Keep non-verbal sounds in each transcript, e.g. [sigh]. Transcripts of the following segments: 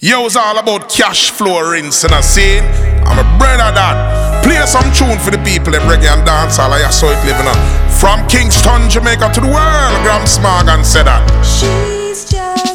Yo, it's all about Cashflow Rinse and scene. I'm a brother that. Play some tune for the people in reggae and dancehall. I saw it living on. From Kingston, Jamaica to the world, Gram Smargan said that. She's just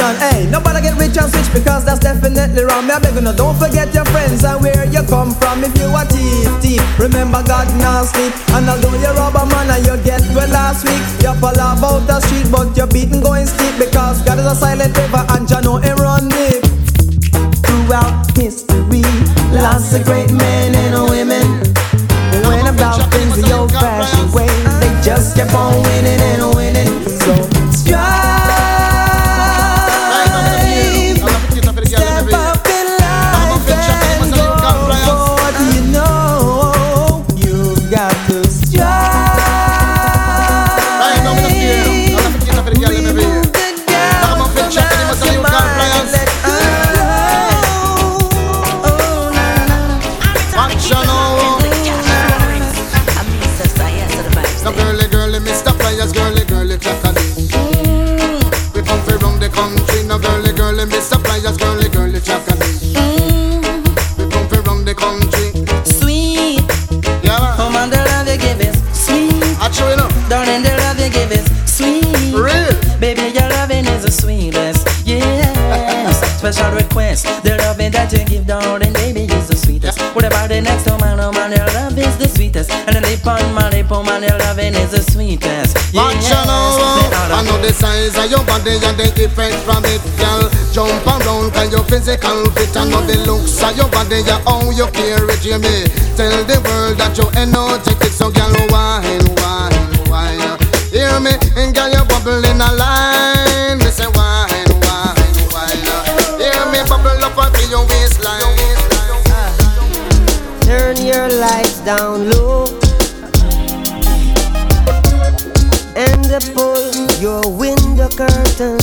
foundation. Hey, nobody get rich and switch because that's definitely wrong. Me, I beg you, no, don't forget your friends and where you come from. If you a thief, thief, remember God now sleep. And although you're rubber man and you get well last week, you fall about the street, but you're beaten going steep because God is a silent river and you know him run deep throughout history. Lots of great men Flyers, girly, girly, chocolate. We come from the country. Sweet, Yeah, Oh man. the love you give is sweet. I you know. Darling, the love you give is sweet. Real. Baby, your loving is the sweetest. Yes. [laughs] Special request. The loving that you give, darling, baby, is the sweetest. What about the next oh man, oh man, your love is the sweetest. And the lip on my lip, oh man, your loving is the sweetest. Yes. The size of your body and the effect from it, girl. Jump around, cause your physical fit. I know the looks of your body, yeah, how you carry it, Jimmy. Tell the world that you're energetic, so girl, wine, wine, wine. Hear me, and girl, you bubble in a line. Me say wine, wine, wine. Hear me bubble up until your waistline. Turn your lights down low and pull your window curtain.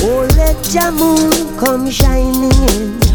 Oh, let your moon come shining in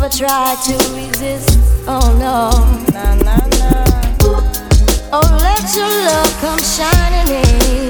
never try to resist. Oh no. Nah, nah, nah. Oh, let your love come shining in.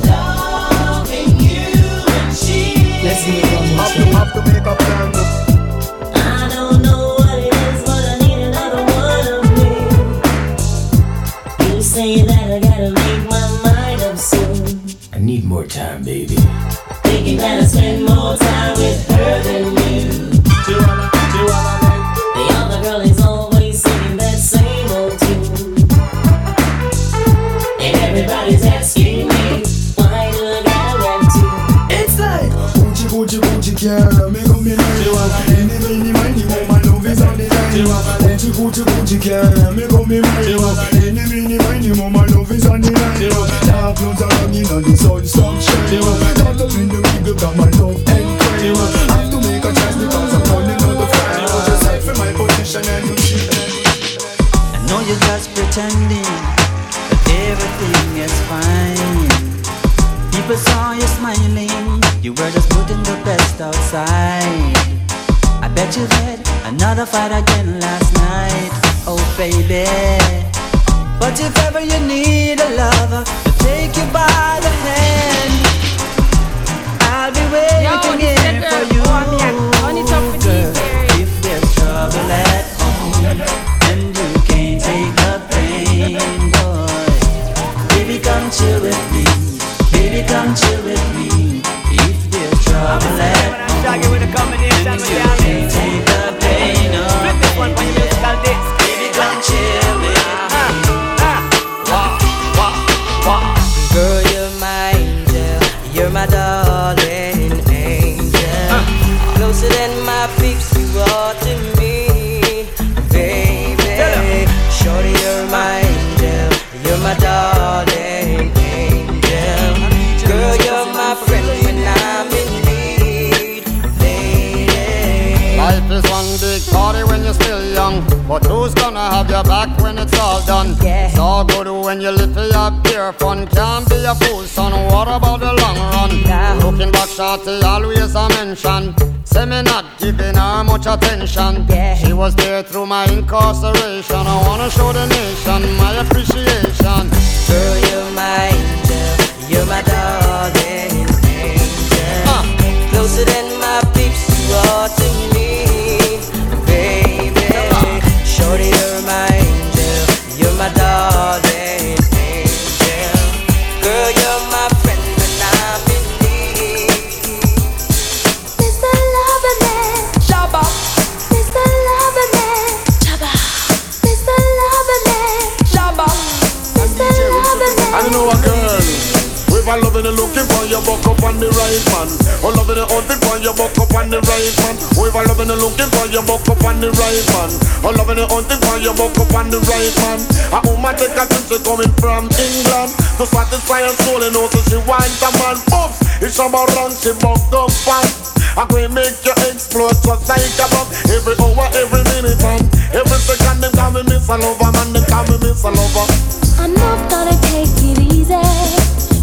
me Any, mini, my love. Is on the line. Dark clouds are hanging on the sun, in the got my love and Have to make a choice because I'm running out of time Just my position and you cheat. I know you're just pretending But everything is fine. People saw you smiling. You were just putting the best outside. I bet you had another fight again last night oh baby. But if ever you need a lover to take you by the hand, I'll be waiting here for you, If there's trouble at home and you can't take the pain, boy, baby come chill with me, baby come chill with me. If there's trouble at home, and you can't take the pain, oh, baby. son. Yeah. It's all good when you live for your beer fun. Can't be a fool, son. What about the long run? Nah. Looking back, shorty always a mention. Say me not giving her much attention. Yeah. She was there through my incarceration. I wanna show the nation my appreciation. Girl, you're my angel. You're my darling angel. Closer than on the right man. All loving the hunting for you buck up on the right man. Whoever loving the looking for you buck up on the right man. All loving the hunting for you buck up on the right man. A woman take a trip coming from England to satisfy her soul and also she wants a man. Oops, it's about run she buck up fast. I can make you explode just like a bomb. Every hour, every minute, man, every second, they call me miss a lover, man, they call me miss a lover. I'm not gonna take it easy.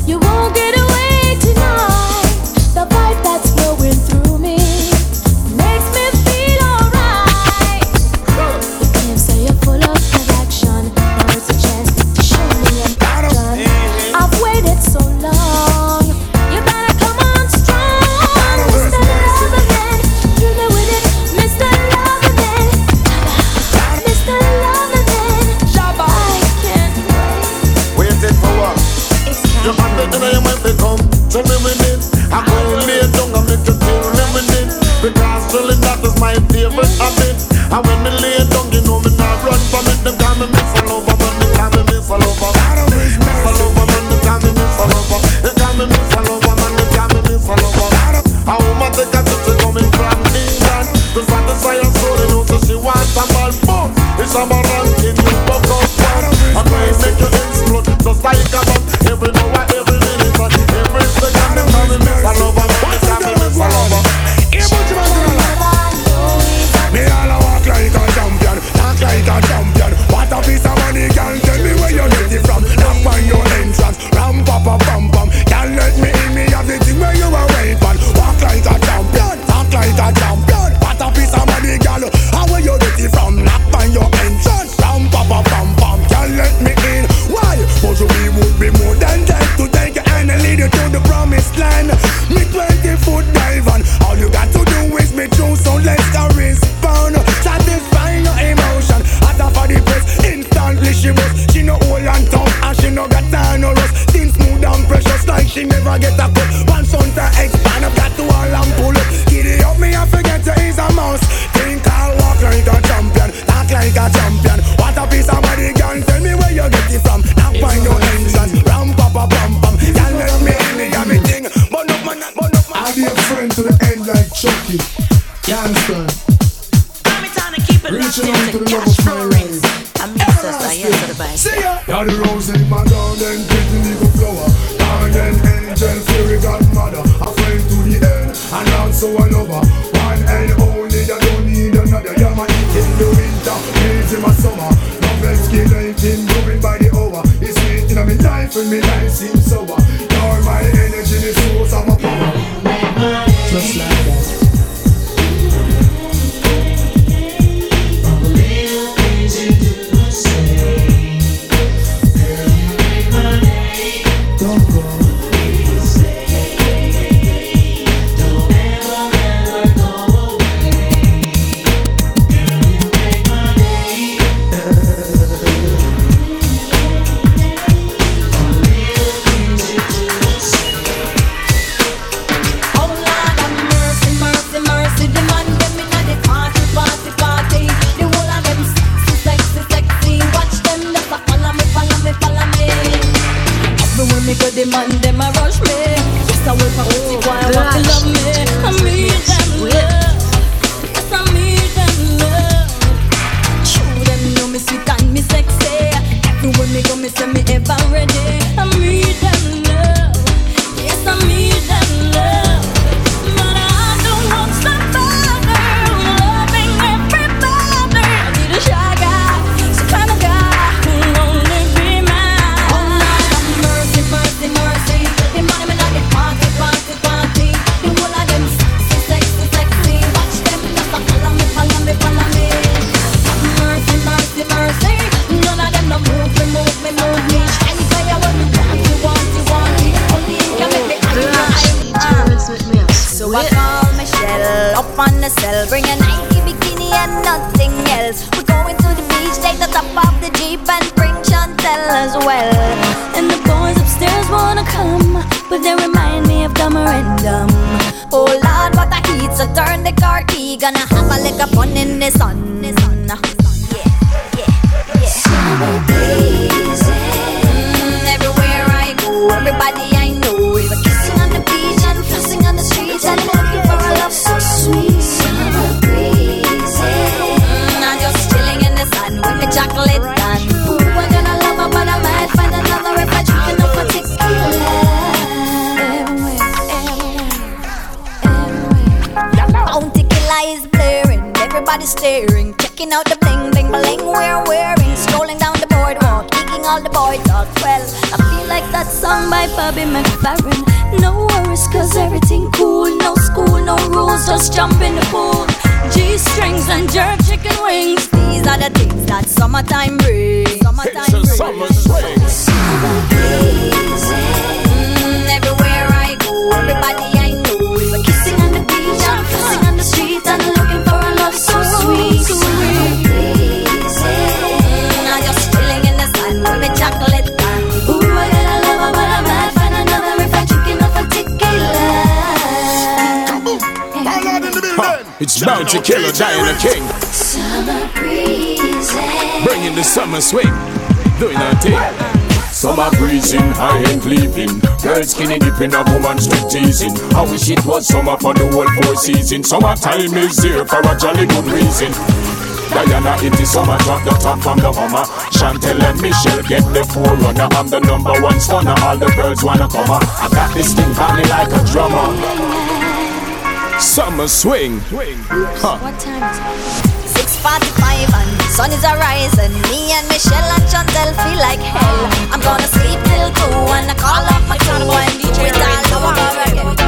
You won't get away. everything moving by the hour. It's sweet in my life when my life seems sour. surrender. like Bobby McFerrin. No worries, cause everything cool. No school, no rules, just jump in the pool. G strings and jerk chicken wings. These are the things that summertime brings. Summertime brings. Summer. It's bound to kill a Diana King. Summer breeze, bringing the summer swing, doing our thing. Summer breezing, high and leaping. Girls skinny dipping, a woman's strip teasing. I wish it was summer for the whole four seasons. Summertime is here for a jolly good reason. Diana, in the summer, drop the top from the hummer. Chantel and Michelle get the forerunner. I'm the number one stunner, all the girls wanna come up. I got this thing coming like a drummer. Summer swing. Huh. What time is it? 6:45 and the sun is arising. Me and Michelle and Chantel feel like hell. I'm gonna sleep till two and I call up my crew and we all over again.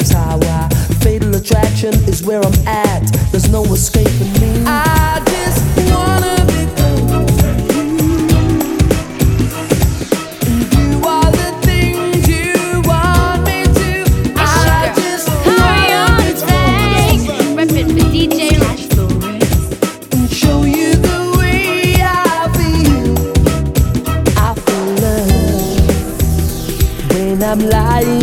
love's highway. Fatal attraction is where I'm at. There's no escaping me. I just wanna be and show you the way I feel. I feel love when I'm lying.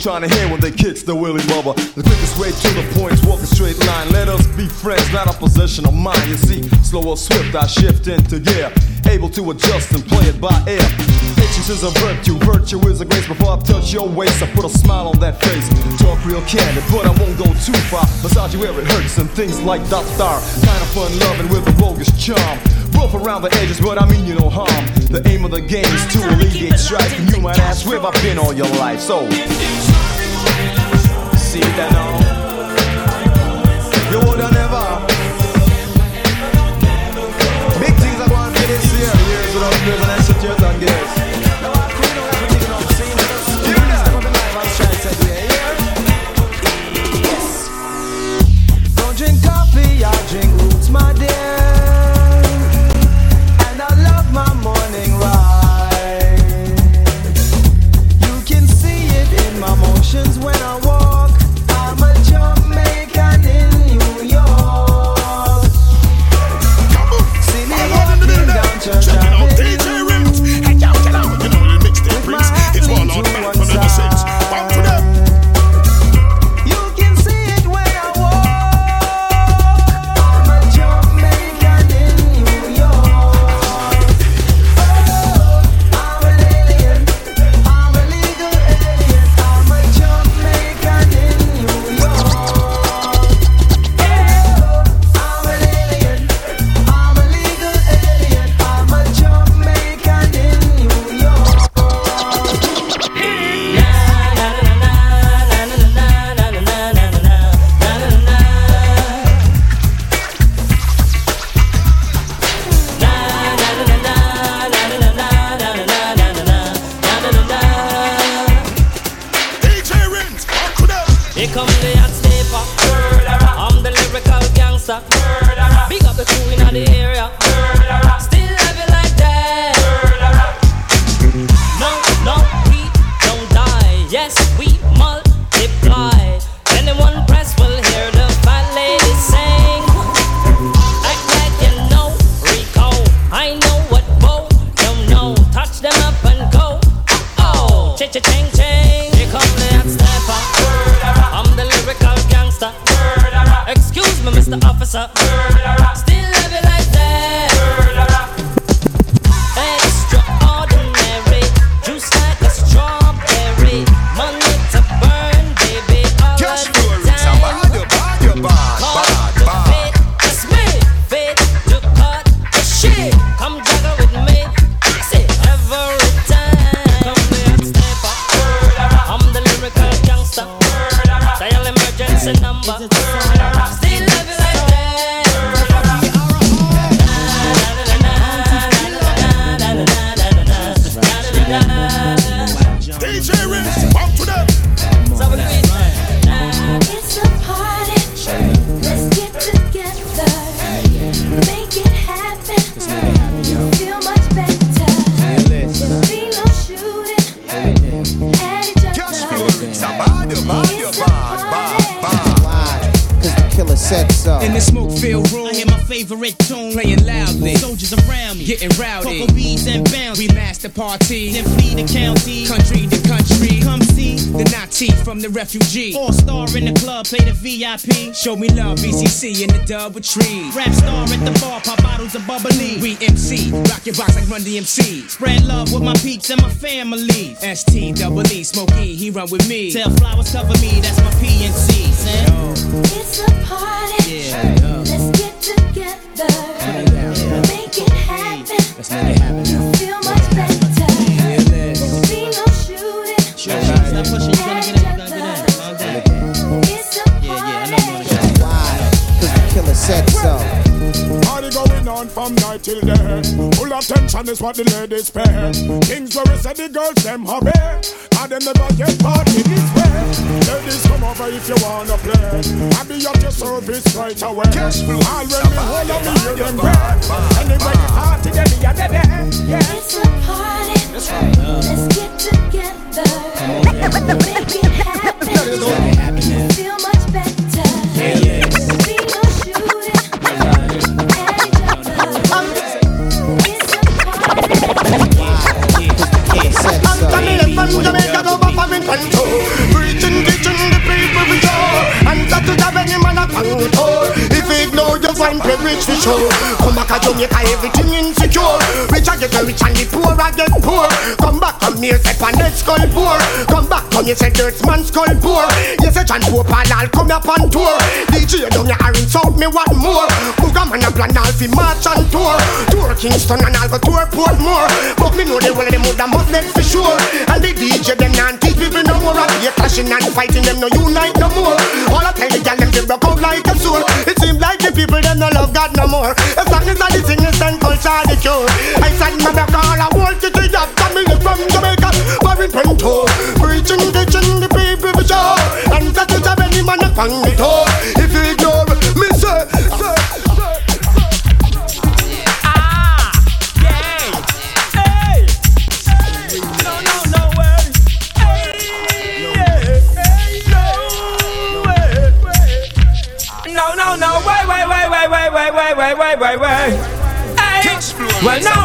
Trying to hear when they kicks the willy lover. The quickest way to the point walk a straight line. Let us be friends, not a possession of mine. You see, slow or swift, I shift into gear. Able to adjust and play it by ear. Patience is a virtue, virtue is a grace. Before I touch your waist, I put a smile on that face. Talk real candid, but I won't go too far. Massage you where it hurts and things like that star. Kind of fun loving with a bogus charm. Rough around the edges, but I mean you no harm. The aim of the game is to alleviate strife. And you might ask, where I've I been all your life? So, see that now? You woulda never. Big things are going for this year. Years without bills and extra tears and gas. Favorite tune playing loudly. Soldiers around me, getting rowdy. Cocoa beads and bounce. We master party, then flee the county, country to country. Come see the Nazi from the refugee. All star in the club, play the VIP. Show me love, BCC in the double tree. Rap star at the bar, pop bottles of bubbly. We MC, rock your box like Run DMC. Spread love with my peeps and my family. ST double E, Smokey, he run with me. Tell flowers cover me, that's my PNC. It's a party. Let's get uh. Together. Make it happen. You Feel much on from night till day. Full attention is what the ladies pay. Kings where we say the girls them hobby. And them never get party this way. Ladies come over if you wanna play. I be at your service right away. Cashflow. All when me hold up me hear them cry. Anybody party them me a dead Yeah. It's a party. Let's get together. Make it happen. Since Jamaica no famine control. Preaching, teaching the people we show And that is the many man a control friend we rich for oh. sure. Come back to Jamaica, everything insecure. Rich I get rich and the poor I get poor. Come back come here, say Panet skull poor. Come back come here, say Dirt man skull poor. Yes, a John Pope and I'll come up on tour. DJ down are in South, me want more. Booga man a plan all fi march and tour. Tour Kingston and I'll go tour Portmore. But me know the whole of them would have must make for sure. And the DJ them not teach people no more. And they clashing and fighting them no unite no more. All I tell the gal them they broke out like a like the people them no love God no more. As long as all the singers and culture the cure. I said my back all I want to the job coming from Jamaica. Barry Pinto, preaching, teaching the people for sure. And that is a any man upon the toe. Wait, wait, wait, wait, wait, wait, wait. Hey, well, no,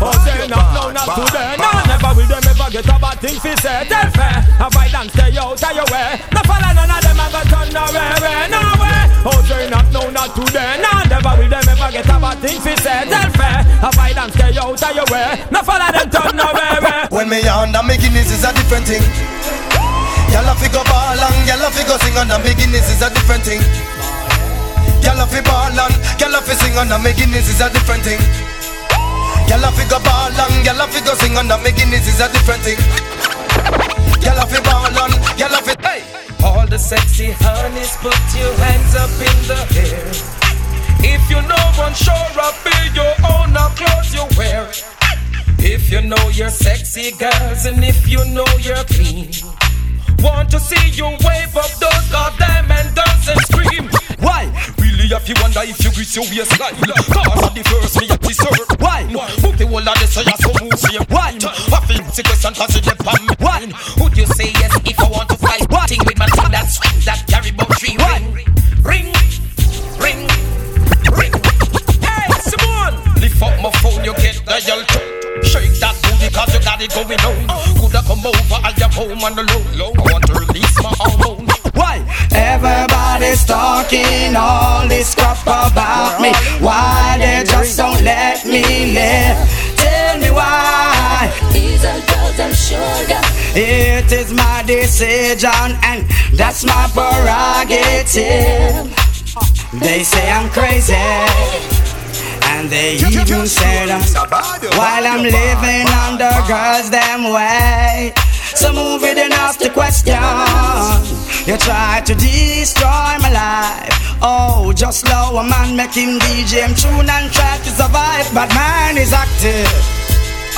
oh, say no, no, not today. No, never will them ever get a bad thing fi say. Tell fair, avoid and stay out of your way. No follow none of them and go turn nowhere, no way. Oh, say not, no, not today. No, never will them ever get a bad thing fi say. Tell fair, avoid and stay out of your way. No follow them turn nowhere. When me under me Guinness is a different thing. Y'all fi go ball and y'all fi go sing under me Guinness is a different thing. Y'all fi ball and y'all fi sing under me Guinness is a different thing. Y'all fi go ball and y'all fi go sing under me Guinness is a different thing. Y'all fi ball and y'all fi hey. All the sexy honeys, put your hands up in the air. If you know one, sure up be your own now clothes you wear. If you know you're sexy girls and if you know you're clean. Want to see you wave up those goddamn and dance and scream. Why? Really, if you wonder if you grease your waistline. Cause of the first me at the third. Why? Book the whole of this so you so move same. Why? I feel the question cause you get from me. Why? Would you say yes if I want to fly? Why? Thing with my tongue that swing that carry about three Why? ring. Ring, ring, ring. Hey, Simone! Lift up my phone, you get the yell. Shake that booty cause you got it going on. Coulda come over at your home on the low. I want to release Everybody's talking all this crap about me. Why they just don't let me live? Tell me why. These are girls I'm sure It is my decision and that's my prerogative. They say I'm crazy. And they even say that while I'm living under girls' them way. So move it and ask the question. You try to destroy my life. Oh, just slow a man making DJ tune and try to survive, but man is active.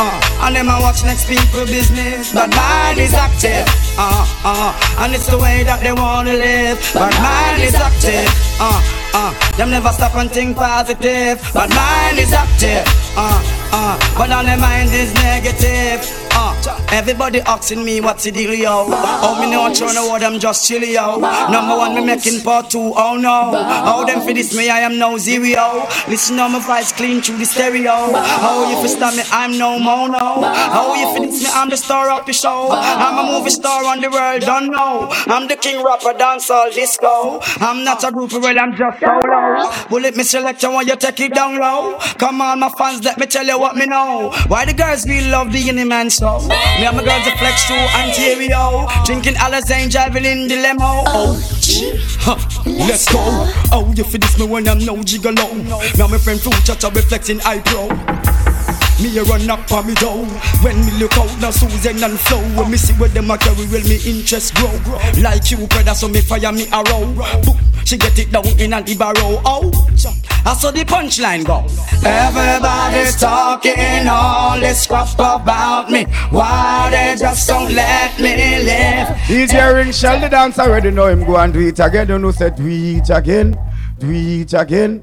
Uh, and them a watch next people business, but mine is active. Uh, uh, and it's the way that they wanna live, but mine is active. Uh, uh, them never stop and think positive, but mine is active. Uh, uh, but on their mind is negative. Uh, everybody asking me what's the deal, yo. Oh, me know trying to word, I'm just chill, yo. Number one, me making part two, oh no. Oh, them for this, me, I am no zero. Listen on my voice clean through the stereo. Oh, you for stop me, I'm no mono. Oh, you for this, me, I'm the star of the show. I'm a movie star on the world, don't know. I'm the king rapper, dance all disco. I'm not a group, well, I'm just solo. Bullet me selector when you take it down low. Come on, my fans, let me tell you what me know. Why the girls really love the any man so? Me and my girls a flex through Ontario. Drinking Alizane, driving in the limo. Oh, huh, let's go. Oh, you for this me when I'm no gigolo. Me and my friend Fruit Chacha reflecting eyebrow. Me a run up on me down When me look out now Susan and flow When me see where them a carry Well me interest grow. Like you brother so me fire me arrow. Boom, She get it down in a the barrow. Oh I saw the punchline go. Everybody's talking all this crap about me. Why they just don't let me live? DJ Ring Shell the dance already. Know him go and do it again. Don't know say do it again, do it again.